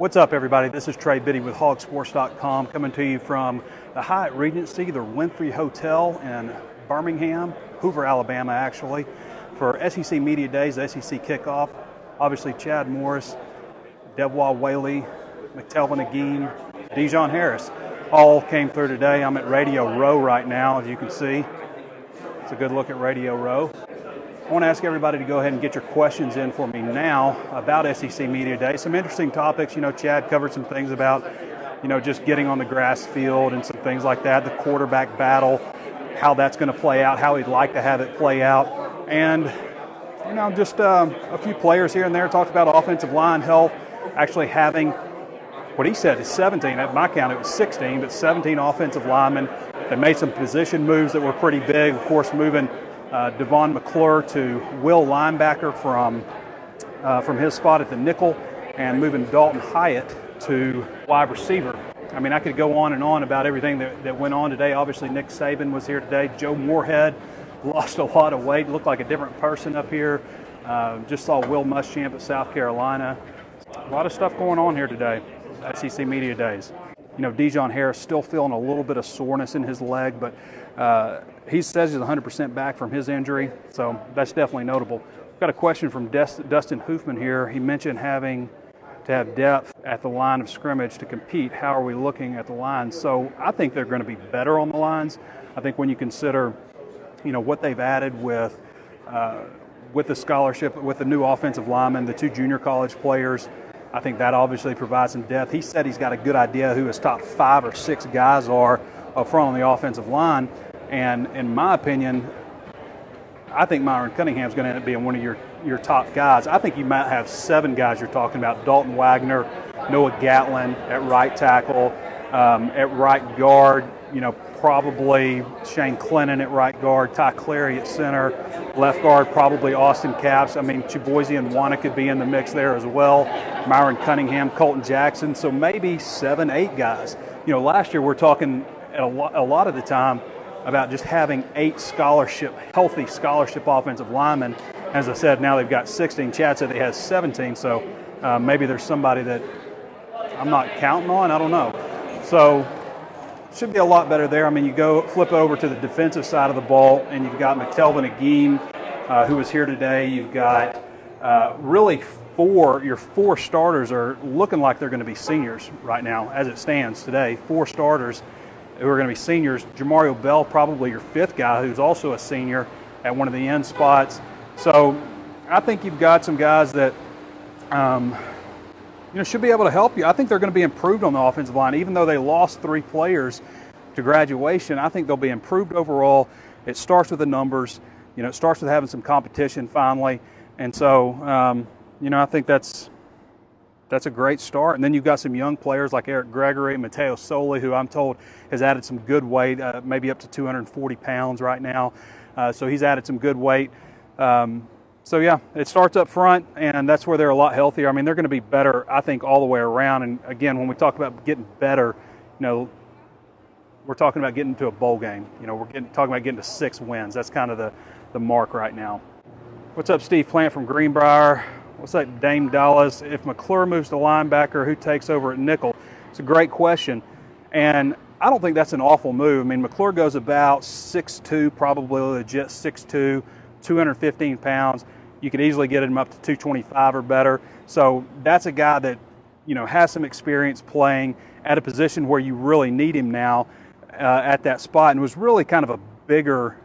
What's up, everybody? This is Trey Biddy with hogsports.com coming to you from the Hyatt Regency, the Wynfrey Hotel in Birmingham, Hoover, Alabama, actually, for SEC Media Days, SEC kickoff. Obviously, Chad Morris, Devwah Whaley, McTelvin Agim, Dejon Harris all came through today. I'm at Radio Row right now, as you can see. It's a good look at Radio Row. I want to ask everybody to go ahead and get your questions in for me now about SEC Media Day. Some interesting topics. You know, Chad covered some things about, you know, just getting on the grass field and some things like that, the quarterback battle, how that's going to play out, how he'd like to have it play out. And, you know, just um, a few players here and there talked about offensive line health, actually having what he said is 17. At my count, it was 16, but 17 offensive linemen. They made some position moves that were pretty big. Of course, moving uh, D'Vone McClure to will linebacker from uh, from his spot at the nickel, and moving Daulton Hyatt to wide receiver. I mean, I could go on and on about everything that, that went on today. Obviously, Nick Saban was here today. Joe Moorhead lost a lot of weight, looked like a different person up here. Uh, just saw Will Muschamp at South Carolina. A lot of stuff going on here today. SEC Media Days. You know, Dejon Harris still feeling a little bit of soreness in his leg, but uh, he says he's 100% back from his injury, so that's definitely notable. Got a question from Dustin Hoofman here. He mentioned having to have depth at the line of scrimmage to compete. How are we looking at the lines? So I think they're going to be better on the lines. I think when you consider, you know, what they've added with uh, with the scholarship, with the new offensive linemen, the two junior college players, I think that obviously provides some depth. He said he's got a good idea who his top five or six guys are up front on the offensive line. And in my opinion, I think Myron Cunningham's going to end up being one of your, your top guys. I think you might have seven guys you're talking about Dalton Wagner, Noah Gatlin at right tackle, um, at right guard, you know, probably Shane Clenin at right guard, Ty Clary at center, left guard probably Austin Capps. I mean, Chibozie and Wana could be in the mix there as well. Myron Cunningham, Colton Jackson. So maybe seven, eight guys. You know, last year we're talking a a lot of the time about just having eight scholarship, healthy scholarship offensive linemen. As I said, now they've got 16. Chad said they has 17, so uh, maybe there's somebody that I'm not counting on. I don't know. So should be a lot better there. I mean, you go flip over to the defensive side of the ball, and you've got McTelvin Agim, uh, who is here today. You've got uh, really four, your four starters are looking like they're going to be seniors right now, as it stands today. Four starters who are going to be seniors. Jamario Bell, probably your fifth guy, who's also a senior at one of the end spots. So I think you've got some guys that. Um, you know, should be able to help you. I think they're going to be improved on the offensive line, even though they lost three players to graduation. I think they'll be improved overall. It starts with the numbers. You know, it starts with having some competition finally, and so um, you know, I think that's that's a great start. And then you've got some young players like Eric Gregory, and Mataio Soli, who I'm told has added some good weight, uh, maybe up to 240 pounds right now. Uh, so he's added some good weight. Um, so yeah, it starts up front, and that's where they're a lot healthier. I mean, they're going to be better, I think, all the way around. And again, when we talk about getting better, you know, we're talking about getting to a bowl game. You know, we're getting, talking about getting to six wins. That's kind of the, the mark right now. What's up, Steve Plant from Greenbrier? What's up, Dame Dallas? If McClure moves to linebacker, who takes over at nickel? It's a great question, and I don't think that's an awful move. I mean, McClure goes about 6'2", probably legit 6'2", 215 pounds. You could easily get him up to 225 or better. So that's a guy that you know has some experience playing at a position where you really need him now uh, at that spot, and was really kind of a bigger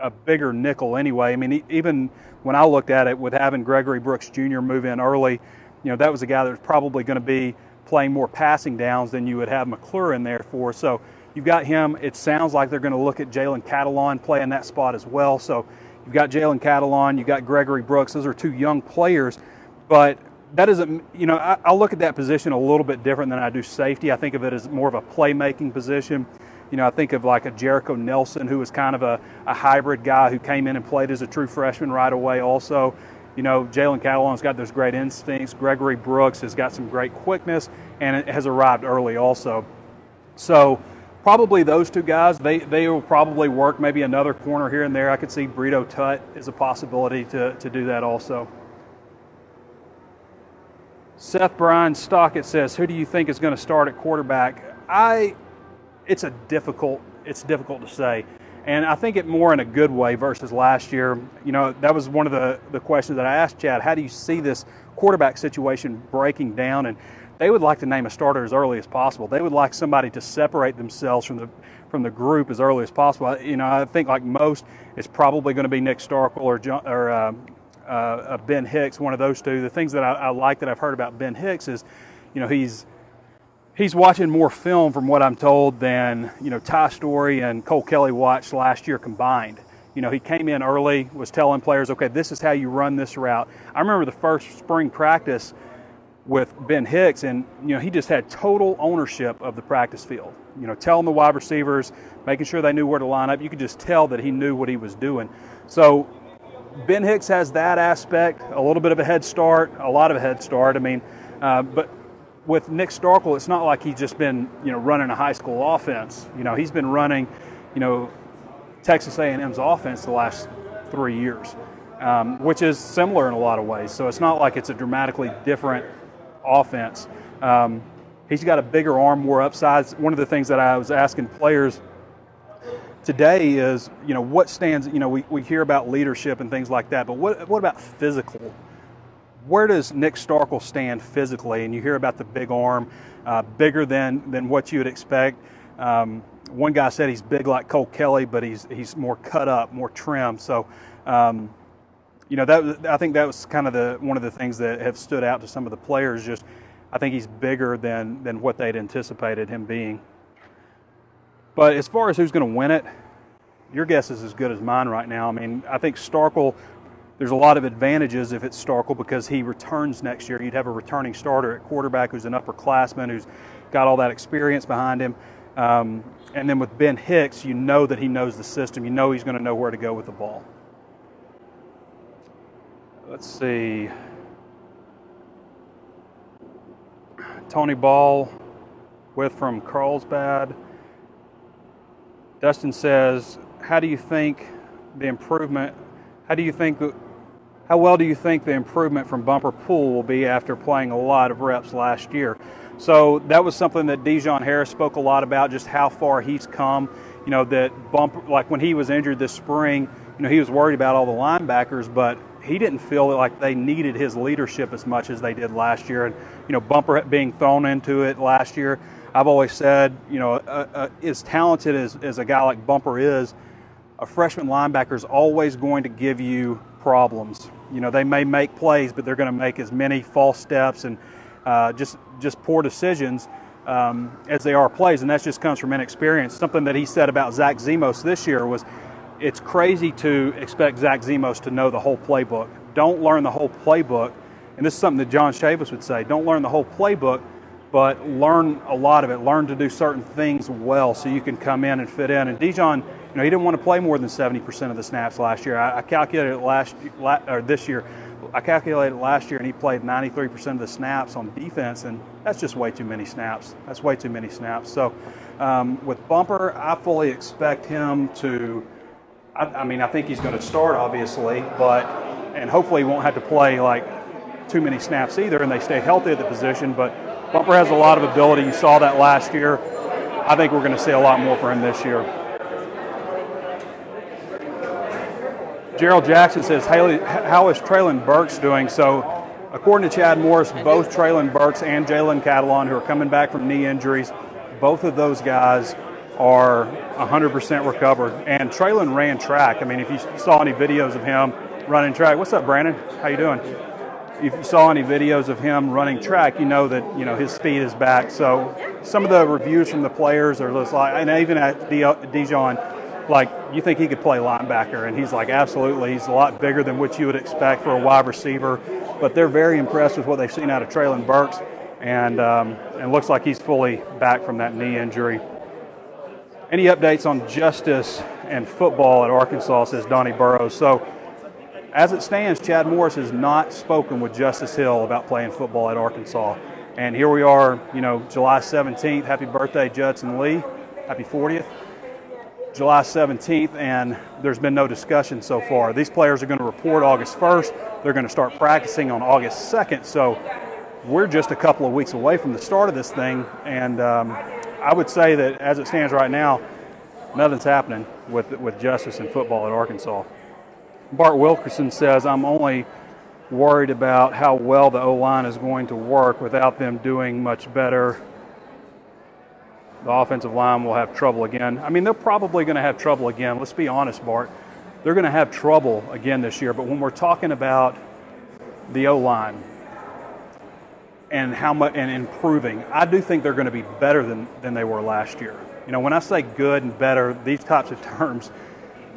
a bigger nickel anyway. I mean, even when I looked at it with having Gregory Brooks Jr. move in early, you know that was a guy that was probably going to be playing more passing downs than you would have McClure in there for. So you've got him. It sounds like they're going to look at Jalen Catalon playing that spot as well. So You've got Jalen Catalon, you've got Gregory Brooks. Those are two young players, but that isn't, you know, I, I, look at that position a little bit different than I do safety. I think of it as more of a playmaking position. You know, I think of like a Jericho Nelson, who was kind of a, a hybrid guy who came in and played as a true freshman right away, also. You know, Jalen Catalon's got those great instincts. Gregory Brooks has got some great quickness and has arrived early also. So, probably those two guys. They they will probably work maybe another corner here and there. I could see Britto Tutt is a possibility to, to do that also. Seth Bryan Stockett says, "Who do you think is going to start at quarterback?" I, it's a difficult, it's difficult to say, and I think it more in a good way versus last year. You know, that was one of the the questions that I asked Chad. How do you see this quarterback situation breaking down? And they would like to name a starter as early as possible. They would like somebody to separate themselves from the from the group as early as possible. You know, I think like most, it's probably going to be Nick Starkel or John, or uh, uh, uh, Ben Hicks, one of those two. The things that I, I, like that I've heard about Ben Hicks is, you know, he's he's watching more film from what I'm told than you know Ty Storey and Cole Kelley watched last year combined. You know, he came in early, was telling players, okay, this is how you run this route. I remember the first spring practice with Ben Hicks, and you know he just had total ownership of the practice field. You know, telling the wide receivers, making sure they knew where to line up. You could just tell that he knew what he was doing. So Ben Hicks has that aspect, a little bit of a head start, a lot of a head start. I mean, uh, but with Nick Starkel, it's not like he's just been you know running a high school offense. You know, he's been running, you know, Texas A&M's offense the last three years, um, which is similar in a lot of ways. So it's not like it's a dramatically different offense. Um, he's got a bigger arm, more upside. One of the things that I was asking players today is, you know, what stands, you know, we, we hear about leadership and things like that, but what, what about physical? Where does Nick Starkel stand physically? And you hear about the big arm, uh, bigger than, than what you would expect. Um, one guy said he's big like Cole Kelley, but he's, he's more cut up, more trim. So, um, you know, that I think that was kind of the one of the things that have stood out to some of the players. Just, I think he's bigger than than what they'd anticipated him being. But as far as who's going to win it, your guess is as good as mine right now. I mean, I think Starkel, there's a lot of advantages if it's Starkel because he returns next year. You'd have a returning starter at quarterback who's an upperclassman who's got all that experience behind him. Um, and then with Ben Hicks, you know that he knows the system. You know he's going to know where to go with the ball. Let's see. Tony Ball with from Carlsbad. Dustin says, How do you think the improvement, how do you think, how well do you think the improvement from Bumper Pool will be after playing a lot of reps last year? So that was something that Dejon Harris spoke a lot about, just how far he's come. You know, that Bumper, like when he was injured this spring, you know, he was worried about all the linebackers, but he didn't feel like they needed his leadership as much as they did last year. And, you know, Bumper being thrown into it last year, I've always said, you know, uh, uh, as talented as, as a guy like Bumper is, a freshman linebacker is always going to give you problems. You know, they may make plays, but they're going to make as many false steps and uh, just just poor decisions um, as they are plays, and that just comes from inexperience. Something that he said about Zach Zimos this year was, it's crazy to expect Zach Zimos to know the whole playbook. Don't learn the whole playbook, and this is something that John Chavis would say. Don't learn the whole playbook but learn a lot of it. Learn to do certain things well so you can come in and fit in. And Dejon, you know, he didn't want to play more than 70% of the snaps last year. I, I calculated last or this year. I calculated last year, and he played 93% of the snaps on defense, and that's just way too many snaps. That's way too many snaps. So, um, with Bumper, I fully expect him to. I, I mean, I think he's going to start, obviously, but and hopefully he won't have to play like too many snaps either, and they stay healthy at the position. But Bumper has a lot of ability. You saw that last year. I think we're going to see a lot more for him this year. Gerald Jackson says, how is Treylon Burks doing? So, according to Chad Morris, both Treylon Burks and Jalen Catalon, who are coming back from knee injuries, both of those guys are 100% recovered. And Treylon ran track. I mean, if you saw any videos of him running track, what's up, Brandon? How you doing? if you saw any videos of him running track, you know that you know his speed is back. So some of the reviews from the players are just like, and even at uh, Dejon, like you think he could play linebacker, and he's like, absolutely. He's a lot bigger than what you would expect for a wide receiver. But they're very impressed with what they've seen out of Treylon Burks, and um, and looks like he's fully back from that knee injury. Any updates on justice and football at Arkansas? Says Donnie Burrows. So as it stands, Chad Morris has not spoken with Justice Hill about playing football at Arkansas. And here we are, you know, July 17th. Happy birthday, Judson Lee. Happy 40th. July 17th, and there's been no discussion so far. These players are going to report August 1st. They're going to start practicing on August 2nd. So we're just a couple of weeks away from the start of this thing, and um, I would say that as it stands right now, nothing's happening with with justice in football at Arkansas. Bart Wilkerson says, "I'm only worried about how well the O line is going to work without them doing much better. The offensive line will have trouble again. I mean, they're probably going to have trouble again. Let's be honest, Bart. They're going to have trouble again this year. But when we're talking about the O line and how much and improving, I do think they're going to be better than, than they were last year. You know, when I say good and better, these types of terms,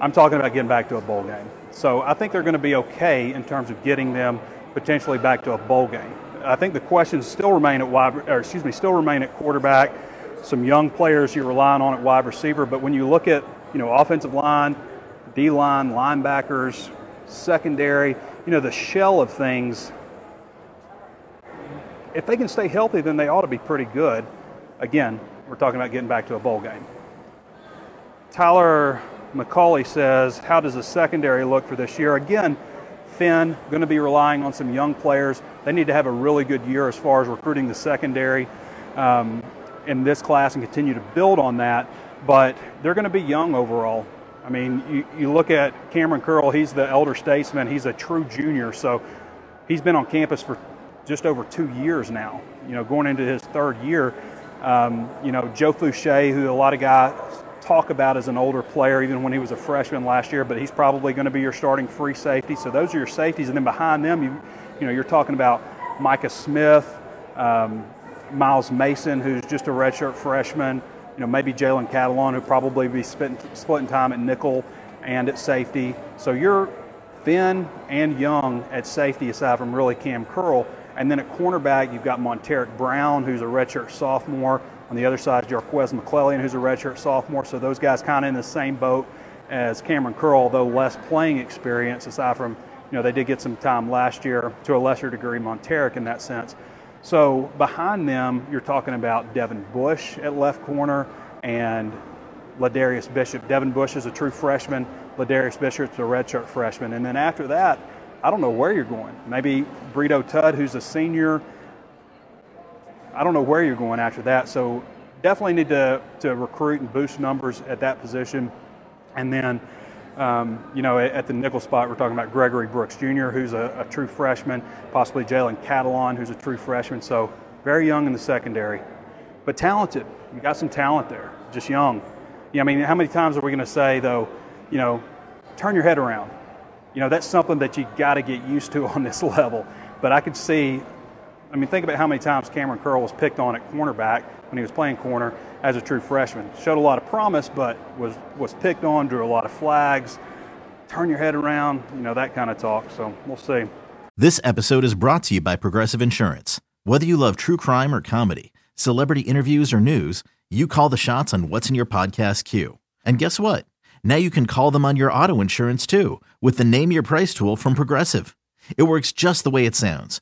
I'm talking about getting back to a bowl game. So I think they're going to be okay in terms of getting them potentially back to a bowl game. I think the questions still remain at wide, or excuse me, still remain at quarterback. Some young players you're relying on at wide receiver, but when you look at you know offensive line, D line, linebackers, secondary, you know the shell of things. If they can stay healthy, then they ought to be pretty good. Again, we're talking about getting back to a bowl game. Tyler McCauley says, How does the secondary look for this year? Again, Finn going to be relying on some young players. They need to have a really good year as far as recruiting the secondary um, in this class and continue to build on that. But they're going to be young overall. I mean, you, you look at Cameron Curl, he's the elder statesman, he's a true junior, so he's been on campus for just over two years now, you know, going into his third year. Um, you know, Joe Foucha, who a lot of guys talk about as an older player, even when he was a freshman last year, but he's probably going to be your starting free safety. So those are your safeties, and then behind them, you you know, you're talking about Micah Smith, um, Miles Mason, who's just a redshirt freshman. You know, maybe Jalen Catalon, who probably be splitting, splitting time at nickel and at safety. So you're thin and young at safety, aside from really Cam Curl. And then at cornerback, you've got Montaric Brown, who's a redshirt sophomore. On the other side, Jarques McClellion, who's a redshirt sophomore. So those guys kind of in the same boat as Cameron Curl, although less playing experience, aside from, you know, they did get some time last year to a lesser degree, Montaric in that sense. So behind them, you're talking about Devin Bush at left corner and Ladarius Bishop. Devin Bush is a true freshman. Ladarius Bishop's a redshirt freshman. And then after that, I don't know where you're going. Maybe Britto Tutt, who's a senior, I don't know where you're going after that. So definitely need to, to recruit and boost numbers at that position. And then, um, you know, at, the nickel spot, we're talking about Gregory Brooks Jr., who's a, a true freshman, possibly Jalen Catalon, who's a true freshman. So very young in the secondary, but talented. You got some talent there, just young. Yeah, I mean, how many times are we going to say, though, you know, turn your head around? You know, that's something that you got to get used to on this level. But I could see I mean, think about how many times Cameron Curl was picked on at cornerback when he was playing corner as a true freshman. Showed a lot of promise, but was was picked on, drew a lot of flags. Turn your head around, you know that kind of talk. So we'll see. This episode is brought to you by Progressive Insurance. Whether you love true crime or comedy, celebrity interviews or news, you call the shots on what's in your podcast queue. And guess what? Now you can call them on your auto insurance too with the Name Your Price tool from Progressive. It works just the way it sounds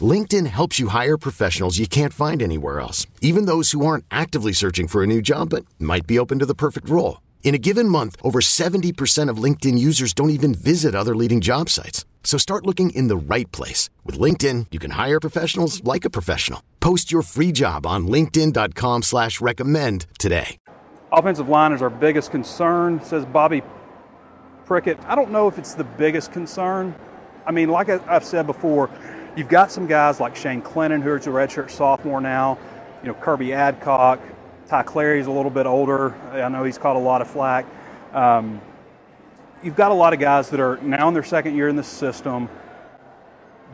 LinkedIn helps you hire professionals you can't find anywhere else, even those who aren't actively searching for a new job but might be open to the perfect role. In a given month, over 70% of LinkedIn users don't even visit other leading job sites. So start looking in the right place. With LinkedIn, you can hire professionals like a professional. Post your free job on linkedin.com slash recommend today. Offensive line is our biggest concern, says Bobby Prickett. I don't know if it's the biggest concern. I mean, like I've said before, You've got some guys like Shane Clenin, who's a redshirt sophomore now. You know, Kirby Adcock, Ty Clary's a little bit older. I know he's caught a lot of flack. Um, you've got a lot of guys that are now in their second year in the system.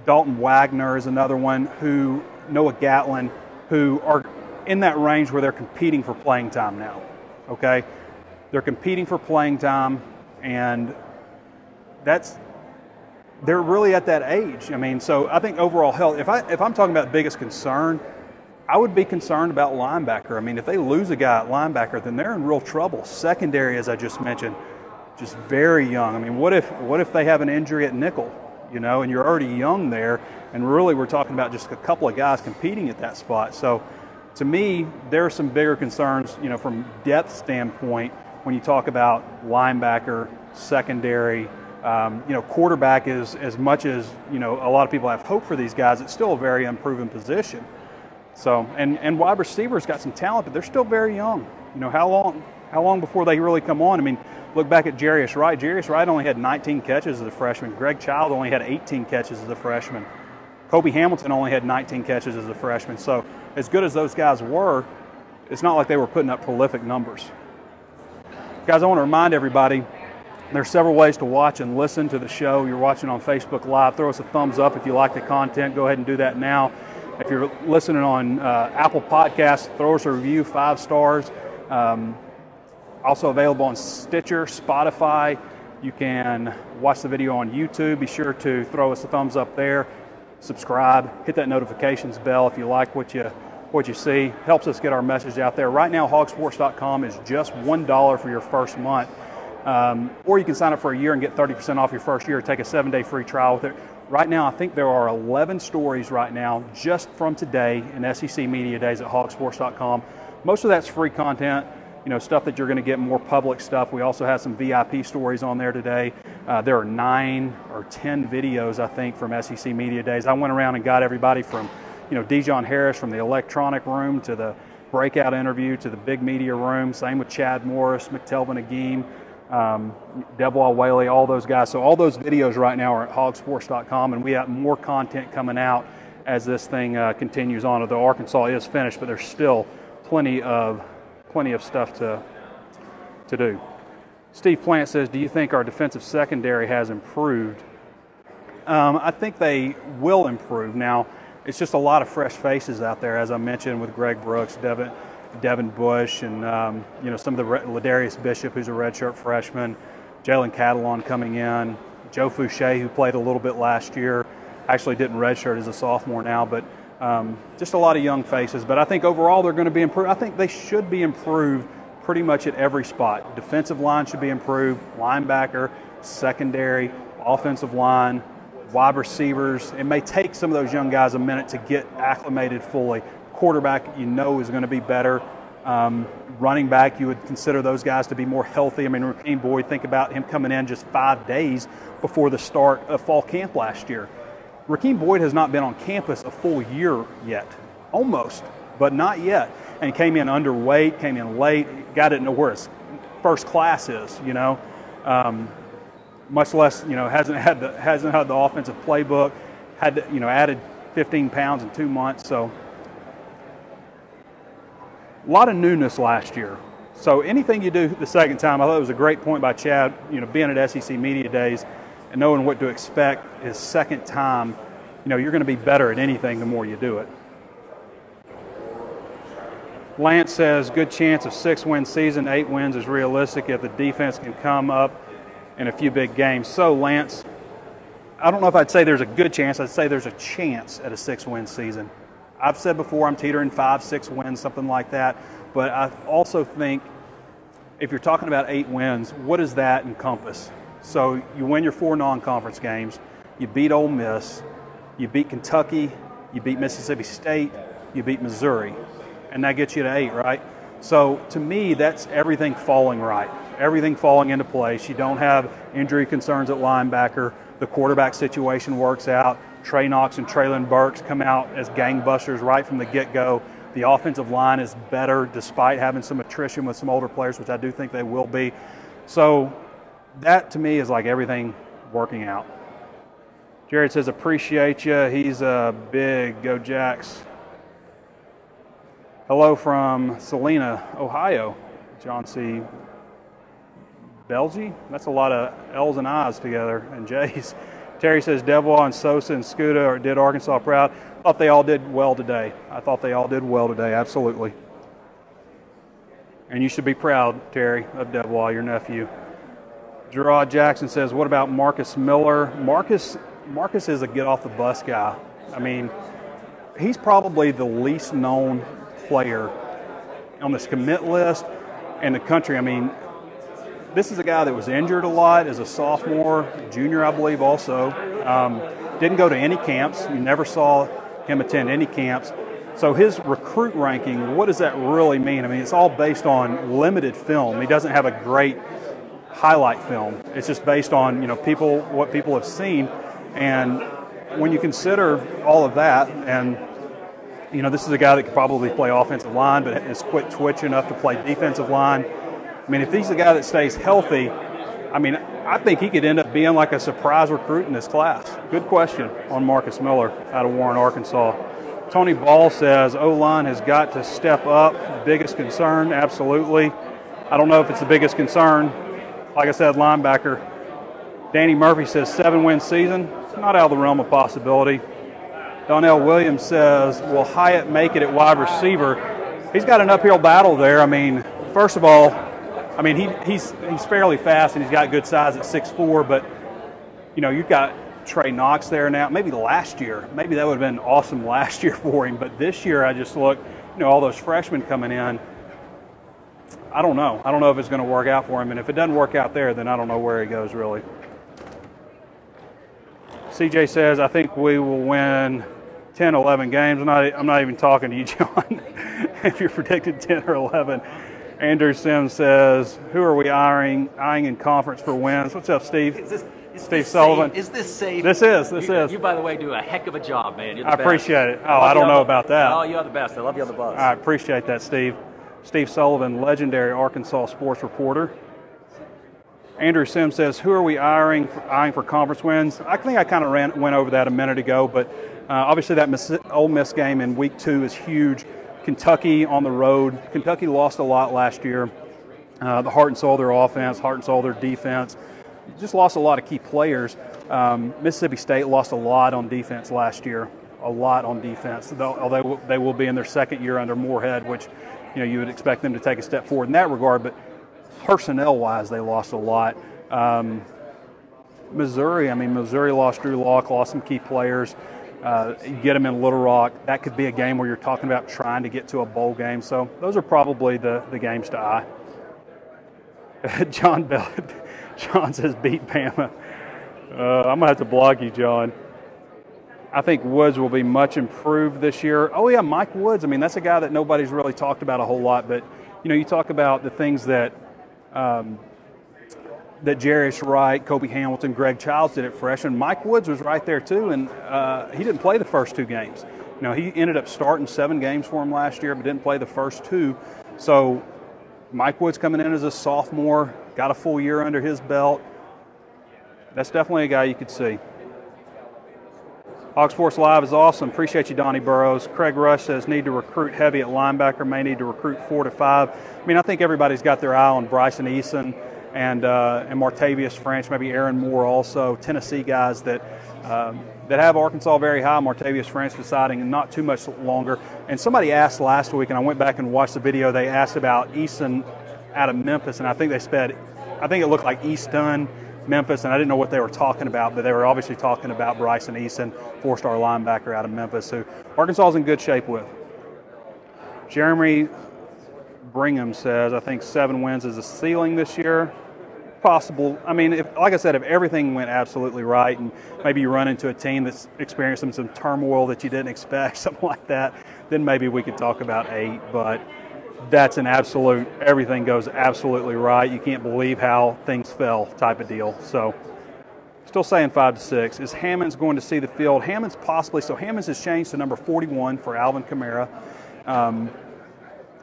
Dalton Wagner is another one who, Noah Gatlin, who are in that range where they're competing for playing time now. Okay? They're competing for playing time, and that's they're really at that age. I mean, so I think overall health. If I if I'm talking about biggest concern, I would be concerned about linebacker. I mean, if they lose a guy at linebacker, then they're in real trouble. Secondary, as I just mentioned, just very young. I mean, what if what if they have an injury at nickel? You know, and you're already young there, and really we're talking about just a couple of guys competing at that spot. So, to me, there are some bigger concerns. You know, from depth standpoint, when you talk about linebacker, secondary. Um, you know, quarterback is as much as you know. A lot of people have hope for these guys. It's still a very unproven position. So, and, and wide receivers got some talent, but they're still very young. You know, how long, how long before they really come on? I mean, look back at Jarius Wright. Jarius Wright only had 19 catches as a freshman. Greg Child only had 18 catches as a freshman. Cobi Hamilton only had 19 catches as a freshman. So, as good as those guys were, it's not like they were putting up prolific numbers. Guys, I want to remind everybody there's several ways to watch and listen to the show. You're watching on Facebook Live. Throw us a thumbs up if you like the content. Go ahead and do that now. If you're listening on uh, Apple Podcasts, throw us a review, five stars. Um, also available on Stitcher, Spotify. You can watch the video on YouTube. Be sure to throw us a thumbs up there. Subscribe. Hit that notifications bell if you like what you what you see. Helps us get our message out there. Right now, hogsports.com is just one dollar for your first month. Um, or you can sign up for a year and get 30% off your first year. Take a seven day free trial with it. Right now, I think there are 11 stories right now just from today in SEC Media Days at hogsports.com. Most of that's free content, you know, stuff that you're going to get more public stuff. We also have some VIP stories on there today. Uh, there are nine or 10 videos, I think, from SEC Media Days. I went around and got everybody from, you know, Dejon Harris from the electronic room to the breakout interview to the big media room. Same with Chad Morris, McTelvin Agim um, Whaley, all those guys. So all those videos right now are at hogsports.com, and we have more content coming out as this thing uh, continues on. Although Arkansas is finished, but there's still plenty of plenty of stuff to to do. Steve Plant says, "Do you think our defensive secondary has improved?" Um, I think they will improve. Now, it's just a lot of fresh faces out there, as I mentioned with Greg Brooks, Devin. Devin Bush and um, you know some of the Ladarius Bishop, who's a redshirt freshman, Jalen Catalon coming in, Joe Foucha, who played a little bit last year, actually didn't redshirt as a sophomore now, but um, just a lot of young faces. But I think overall they're going to be improved. I think they should be improved pretty much at every spot. Defensive line should be improved, linebacker, secondary, offensive line, wide receivers. It may take some of those young guys a minute to get acclimated fully quarterback you know is going to be better. Um, running back, you would consider those guys to be more healthy. I mean, Rakeem Boyd, think about him coming in just five days before the start of fall camp last year. Rakeem Boyd has not been on campus a full year yet, almost, but not yet. And came in underweight, came in late, guy didn't know where his first class is, you know. Um, much less, you know, hasn't had the hasn't had the offensive playbook, had to, you know added 15 pounds in two months, so a lot of newness last year. So anything you do the second time, I thought it was a great point by Chad, you know, being at SEC Media Days and knowing what to expect is second time, you know, you're going to be better at anything the more you do it. Lance says, good chance of six win season, eight wins is realistic if the defense can come up in a few big games. So, Lance, I don't know if I'd say there's a good chance. I'd say there's a chance at a six win season. I've said before I'm teetering five, six wins, something like that. But I also think if you're talking about eight wins, what does that encompass? So you win your four non-conference games, you beat Ole Miss, you beat Kentucky, you beat Mississippi State, you beat Missouri, and that gets you to eight, right? So to me, that's everything falling right, everything falling into place. You don't have injury concerns at linebacker. The quarterback situation works out. Trey Knox and Treylon Burks come out as gangbusters right from the get go. The offensive line is better despite having some attrition with some older players, which I do think they will be. So that to me is like everything working out. Jared says, appreciate you. He's a big go Jacks. Hello from Salina, Ohio. John C. Belgie? That's a lot of L's and I's together and J's. Terry says Devwah and Sosa and Scuda did Arkansas proud. I thought they all did well today. I thought they all did well today, absolutely. And you should be proud, Terry, of Devwah, your nephew. Gerard Jackson says, "What about Marcus Miller? Marcus, Marcus is a get off the bus guy. I mean, he's probably the least known player on this commit list in the country. I mean, this is a guy that was injured a lot as a sophomore, junior, I believe, also. Um, didn't go to any camps. You never saw him attend any camps. So his recruit ranking, what does that really mean? I mean, it's all based on limited film. He doesn't have a great highlight film. It's just based on you know people what people have seen, and when you consider all of that, and you know this is a guy that could probably play offensive line, but is quick twitch enough to play defensive line. I mean, if he's a guy that stays healthy, I mean, I think he could end up being like a surprise recruit in this class. Good question on Marcus Miller out of Warren, Arkansas. Tony Ball says O line has got to step up. Biggest concern, absolutely. I don't know if it's the biggest concern. Like I said, linebacker. Danny Murphy says seven win season. Not out of the realm of possibility. Donnell Williams says, Will Hyatt make it at wide receiver? He's got an uphill battle there. I mean, first of all, I mean he, he's he's fairly fast and he's got good size at 6'4", but you know, you've got Trey Knox there now. Maybe last year, maybe that would have been awesome last year for him. But this year, I just look, you know, all those freshmen coming in. I don't know. I don't know if it's going to work out for him. And if it doesn't work out there, then I don't know where he goes really. CJ says, I think we will win 10, 11 games. I'm not, I'm not even talking to you, John. if you're predicted 10 or 11. Andrew Sims says, Who are we eyeing, eyeing in conference for wins? What's up, Steve? Is this, is Steve this Sullivan. Safe? Is this safe? This is, this you, is. You, by the way, do a heck of a job, man. You're the I best. appreciate it. Oh, love I don't know the- about that. Oh, you're the best. I love you on the bus. I appreciate that, Steve. Steve Sullivan, legendary Arkansas sports reporter. Andrew Sims says, "Who are we eyeing for, eyeing for conference wins?" I think I kind of ran, went over that a minute ago, but uh, obviously that Miss, Ole Miss game in Week Two is huge. Kentucky on the road. Kentucky lost a lot last year. Uh, the heart and soul of their offense, heart and soul of their defense. Just lost a lot of key players. Um, Mississippi State lost a lot on defense last year, a lot on defense. Although they will be in their second year under Moorhead, which you know you would expect them to take a step forward in that regard. But personnel-wise, they lost a lot. Um, Missouri, I mean, Missouri lost Drew Lock, lost some key players. Uh, you get them in Little Rock. That could be a game where you're talking about trying to get to a bowl game. So those are probably the, the games to eye. John Bell, John says beat Bama. Uh, I'm gonna have to block you, John. I think Woods will be much improved this year. Oh yeah, Mike Woods. I mean, that's a guy that nobody's really talked about a whole lot. But you know, you talk about the things that um, that Jarius Wright, Cobi Hamilton, Greg Childs did at freshman. Mike Woods was right there too, and uh, he didn't play the first two games. You know, he ended up starting seven games for him last year, but didn't play the first two. So Mike Woods coming in as a sophomore, got a full year under his belt. That's definitely a guy you could see. Hog Sports Live is awesome. Appreciate you, Donnie Burrows. Craig Rush says need to recruit heavy at linebacker, may need to recruit four to five. I mean, I think everybody's got their eye on Bryson Eason and uh, and Martavius French, maybe Aaron Moore also. Tennessee guys that um, that have Arkansas very high. Martavius French deciding not too much longer. And somebody asked last week, and I went back and watched the video. They asked about Easton out of Memphis, and I think they said, I think it looked like Easton. Memphis, and I didn't know what they were talking about, but they were obviously talking about Bryson Eason, four-star linebacker out of Memphis, who Arkansas is in good shape with. Jeremy Brigham says, I think seven wins is the ceiling this year. Possible. I mean, if, like I said, if everything went absolutely right, and maybe you run into a team that's experiencing some turmoil that you didn't expect, something like that, then maybe we could talk about eight. But that's an absolute everything goes absolutely right. You can't believe how things fell type of deal. So still saying five to six. Is Hammonds going to see the field? Hammonds possibly. So Hammonds has changed to number 41 for Alvin Kamara. Um,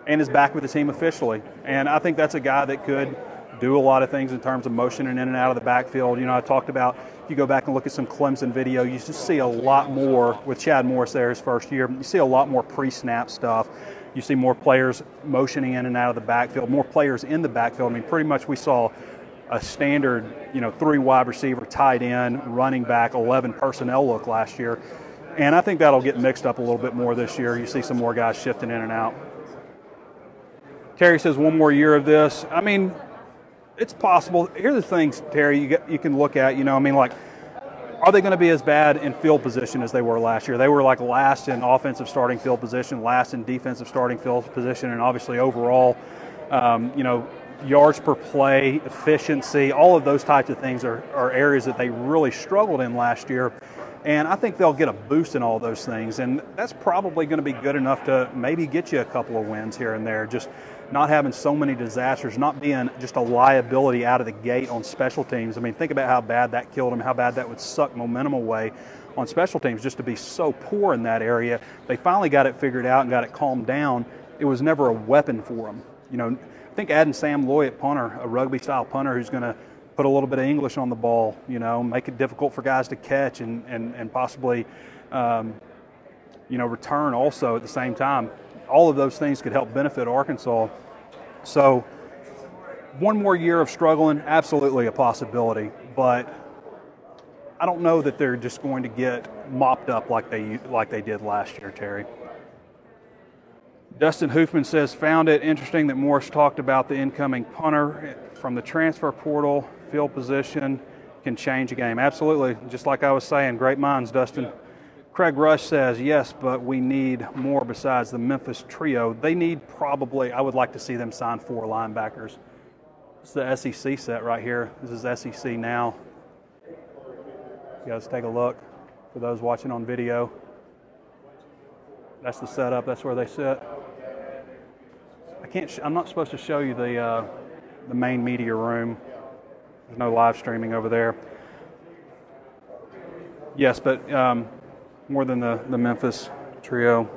and is back with the team officially. And I think that's a guy that could do a lot of things in terms of motioning in and out of the backfield. You know, I talked about if you go back and look at some Clemson video, you just see a lot more with Chad Morris there his first year. You see a lot more pre-snap stuff. You see more players motioning in and out of the backfield, more players in the backfield. I mean, pretty much we saw a standard, you know, three wide receiver, tight end, running back, 11 personnel look last year. And I think that'll get mixed up a little bit more this year. You see some more guys shifting in and out. Terry says one more year of this. I mean, it's possible. Here are the things, Terry, you, get, you can look at. You know, I mean, like are they going to be as bad in field position as they were last year? They were like last in offensive starting field position, last in defensive starting field position, and obviously overall, um, you know, yards per play, efficiency, all of those types of things are, are areas that they really struggled in last year. And I think they'll get a boost in all those things. And that's probably going to be good enough to maybe get you a couple of wins here and there. Just not having so many disasters, not being just a liability out of the gate on special teams. I mean, think about how bad that killed them, how bad that would suck momentum away on special teams just to be so poor in that area. They finally got it figured out and got it calmed down. It was never a weapon for them. You know, I think adding Sam Loy at punter, a rugby style punter who's going to put a little bit of English on the ball, you know, make it difficult for guys to catch and, and, and possibly, um, you know, return also at the same time. All of those things could help benefit Arkansas. So, one more year of struggling, absolutely a possibility, but I don't know that they're just going to get mopped up like they like they did last year, Terry. Dustin Hoofman says, found it interesting that Morris talked about the incoming punter from the transfer portal field position can change a game. Absolutely. Just like I was saying, great minds, Dustin. Craig Rush says, yes, but we need more besides the Memphis trio. They need probably, I would like to see them sign four linebackers. It's the SEC set right here. This is SEC now. You guys take a look for those watching on video. That's the setup, that's where they sit. I can't, sh- I'm not supposed to show you the, uh, the main media room. There's no live streaming over there. Yes, but um, more than the, the Memphis trio.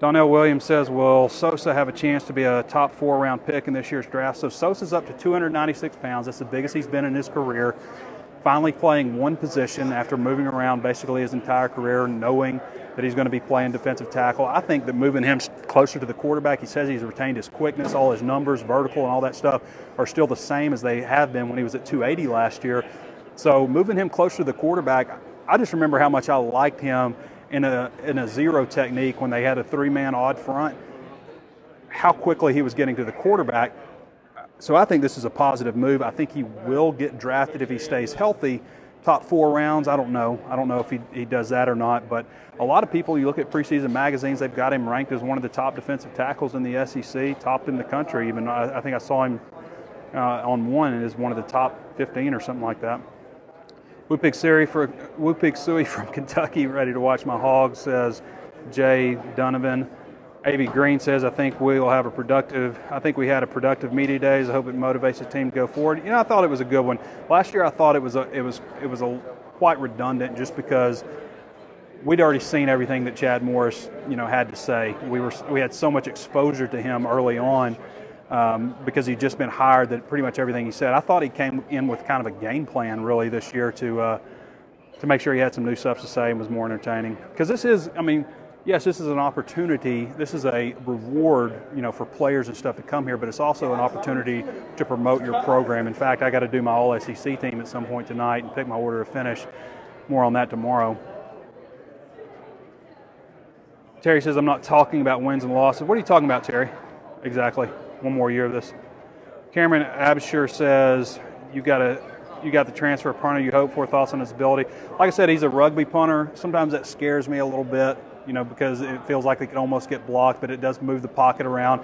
Donnell Williams says, Will Sosa have a chance to be a top four round pick in this year's draft? So Sosa's up to 296 pounds. That's the biggest he's been in his career. Finally playing one position after moving around basically his entire career, knowing that he's going to be playing defensive tackle. I think that moving him closer to the quarterback, he says he's retained his quickness, all his numbers, vertical, and all that stuff are still the same as they have been when he was at 280 last year. So moving him closer to the quarterback, I just remember how much I liked him in a in a zero technique when they had a three man odd front. How quickly he was getting to the quarterback. So I think this is a positive move. I think he will get drafted if he stays healthy. Top four rounds, I don't know. I don't know if he, he does that or not. But a lot of people, you look at preseason magazines, they've got him ranked as one of the top defensive tackles in the SEC, topped in the country. Even I, I think I saw him uh, on one as one of the top 15 or something like that. Suri for Woo Pig Sooie from Kentucky, ready to watch my hogs, says Jay Donovan. A.B. Green says, I think we will have a productive, I think we had a productive media days. I hope it motivates the team to go forward. You know, I thought it was a good one. Last year I thought it was a, it was, it was a quite redundant just because we'd already seen everything that Chad Morris, you know, had to say. We were, we had so much exposure to him early on um, because he'd just been hired that pretty much everything he said. I thought he came in with kind of a game plan really this year to, uh, to make sure he had some new stuff to say and was more entertaining. Because this is, I mean, yes, this is an opportunity. This is a reward, you know, for players and stuff to come here, but it's also an opportunity to promote your program. In fact, I got to do my All SEC team at some point tonight and pick my order to finish. More on that tomorrow. Terry says I'm not talking about wins and losses. What are you talking about, Terry? Exactly. One more year of this. Cameron Absher says you got a you got the transfer punter you hope for. Thoughts on his ability? Like I said, he's a rugby punter. Sometimes that scares me a little bit you know, because it feels like they could almost get blocked, but it does move the pocket around,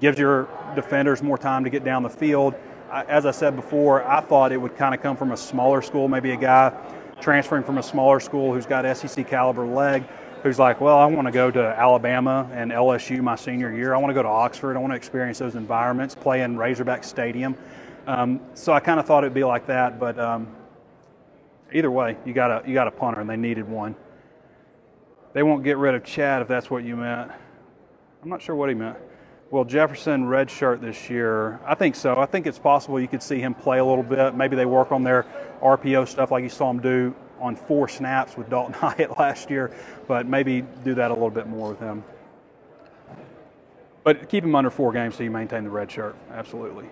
gives your defenders more time to get down the field. As I said before, I thought it would kind of come from a smaller school, maybe a guy transferring from a smaller school who's got SEC caliber leg, who's like, well, I want to go to Alabama and LSU my senior year. I want to go to Oxford. I want to experience those environments, play in Razorback Stadium. Um, so I kind of thought it'd be like that, but um, either way, you got a you got a punter, and they needed one. They won't get rid of Chad if that's what you meant. I'm not sure what he meant. Well, Jefferson redshirt this year. I think so. I think it's possible you could see him play a little bit. Maybe they work on their RPO stuff like you saw him do on four snaps with Daulton Hyatt last year, but maybe do that a little bit more with him. But keep him under four games so you maintain the red shirt. Absolutely.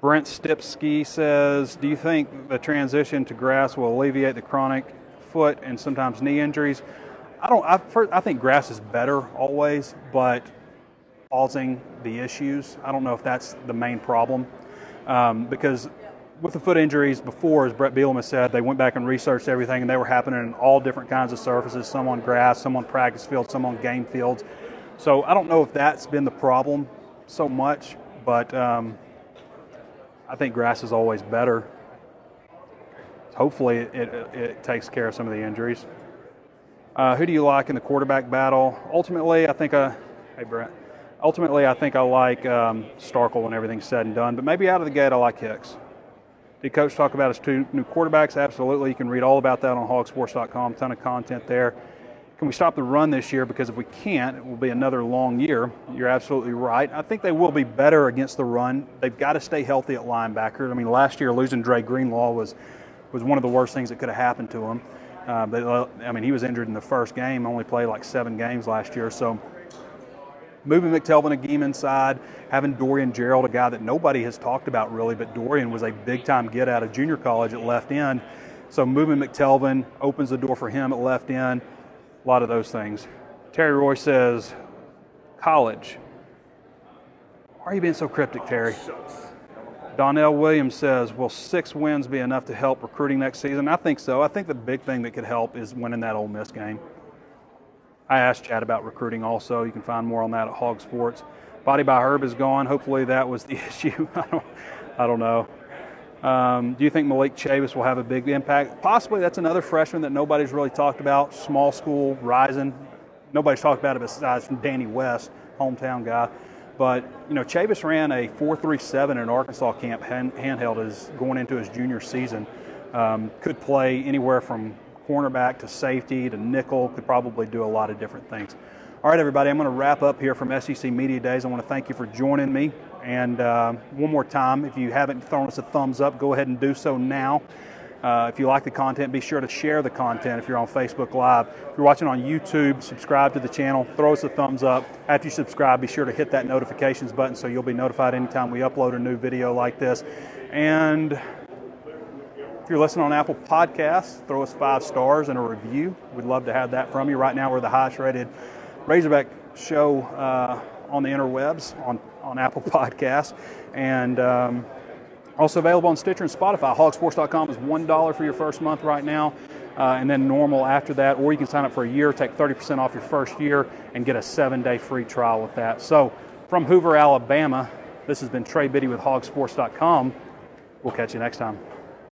Brent Stipsky says, Do you think the transition to grass will alleviate the chronic foot and sometimes knee injuries? I don't. I, first, I think grass is better always, but causing the issues. I don't know if that's the main problem um, because with the foot injuries before, as Bret Bielema said, they went back and researched everything, and they were happening in all different kinds of surfaces some on grass, some on practice fields, some on game fields. So I don't know if that's been the problem so much, but um, I think grass is always better. Hopefully, it, it, it, takes care of some of the injuries. Uh, who do you like in the quarterback battle? Ultimately, I think, uh, hey, Brett. Ultimately, I think I like um, Starkel when everything's said and done, but maybe out of the gate, I like Hicks. Did Coach talk about his two new quarterbacks? Absolutely. You can read all about that on hogsports.com. Ton of content there. Can we stop the run this year? Because if we can't, it will be another long year. You're absolutely right. I think they will be better against the run. They've got to stay healthy at linebacker. I mean, last year losing Dre Greenlaw was was one of the worst things that could have happened to him. Uh, but uh, I mean, he was injured in the first game. Only played like seven games last year. So moving McTelvin Agim inside, having Dorian Gerald, a guy that nobody has talked about really, but Dorian was a big time get out of junior college at left end. So moving McTelvin opens the door for him at left end. A lot of those things. Terry Roy says, college. Why are you being so cryptic, Terry? Donnell Williams says, Will six wins be enough to help recruiting next season? I think so. I think the big thing that could help is winning that Ole Miss game. I asked Chad about recruiting also. You can find more on that at Hog Sports. Body by Herb is gone. Hopefully that was the issue. I don't, I don't know. Um, do you think Malik Chavis will have a big impact? Possibly. That's another freshman that nobody's really talked about. Small school, rising. Nobody's talked about it besides Danny West, hometown guy. But you know, Chavis ran a 4.37 in Arkansas camp hand, handheld as going into his junior season. Um, could play anywhere from cornerback to safety to nickel, could probably do a lot of different things. All right, everybody, I'm going to wrap up here from SEC Media Days. I want to thank you for joining me. And uh, one more time, if you haven't thrown us a thumbs up, go ahead and do so now. Uh, if you like the content, be sure to share the content if you're on Facebook Live. If you're watching on YouTube, subscribe to the channel, throw us a thumbs up. After you subscribe, be sure to hit that notifications button so you'll be notified anytime we upload a new video like this. And you're listening on Apple Podcasts, throw us five stars and a review. We'd love to have that from you. Right now, we're the highest rated Razorback show uh, on the interwebs on, on Apple Podcasts. And um, also available on Stitcher and Spotify. Hogsports.com is $1 for your first month right now. Uh, and then normal after that, or you can sign up for a year, take 30% off your first year, and get a seven day free trial with that. So, from Hoover, Alabama, this has been Trey Biddy with Hogsports.com. We'll catch you next time.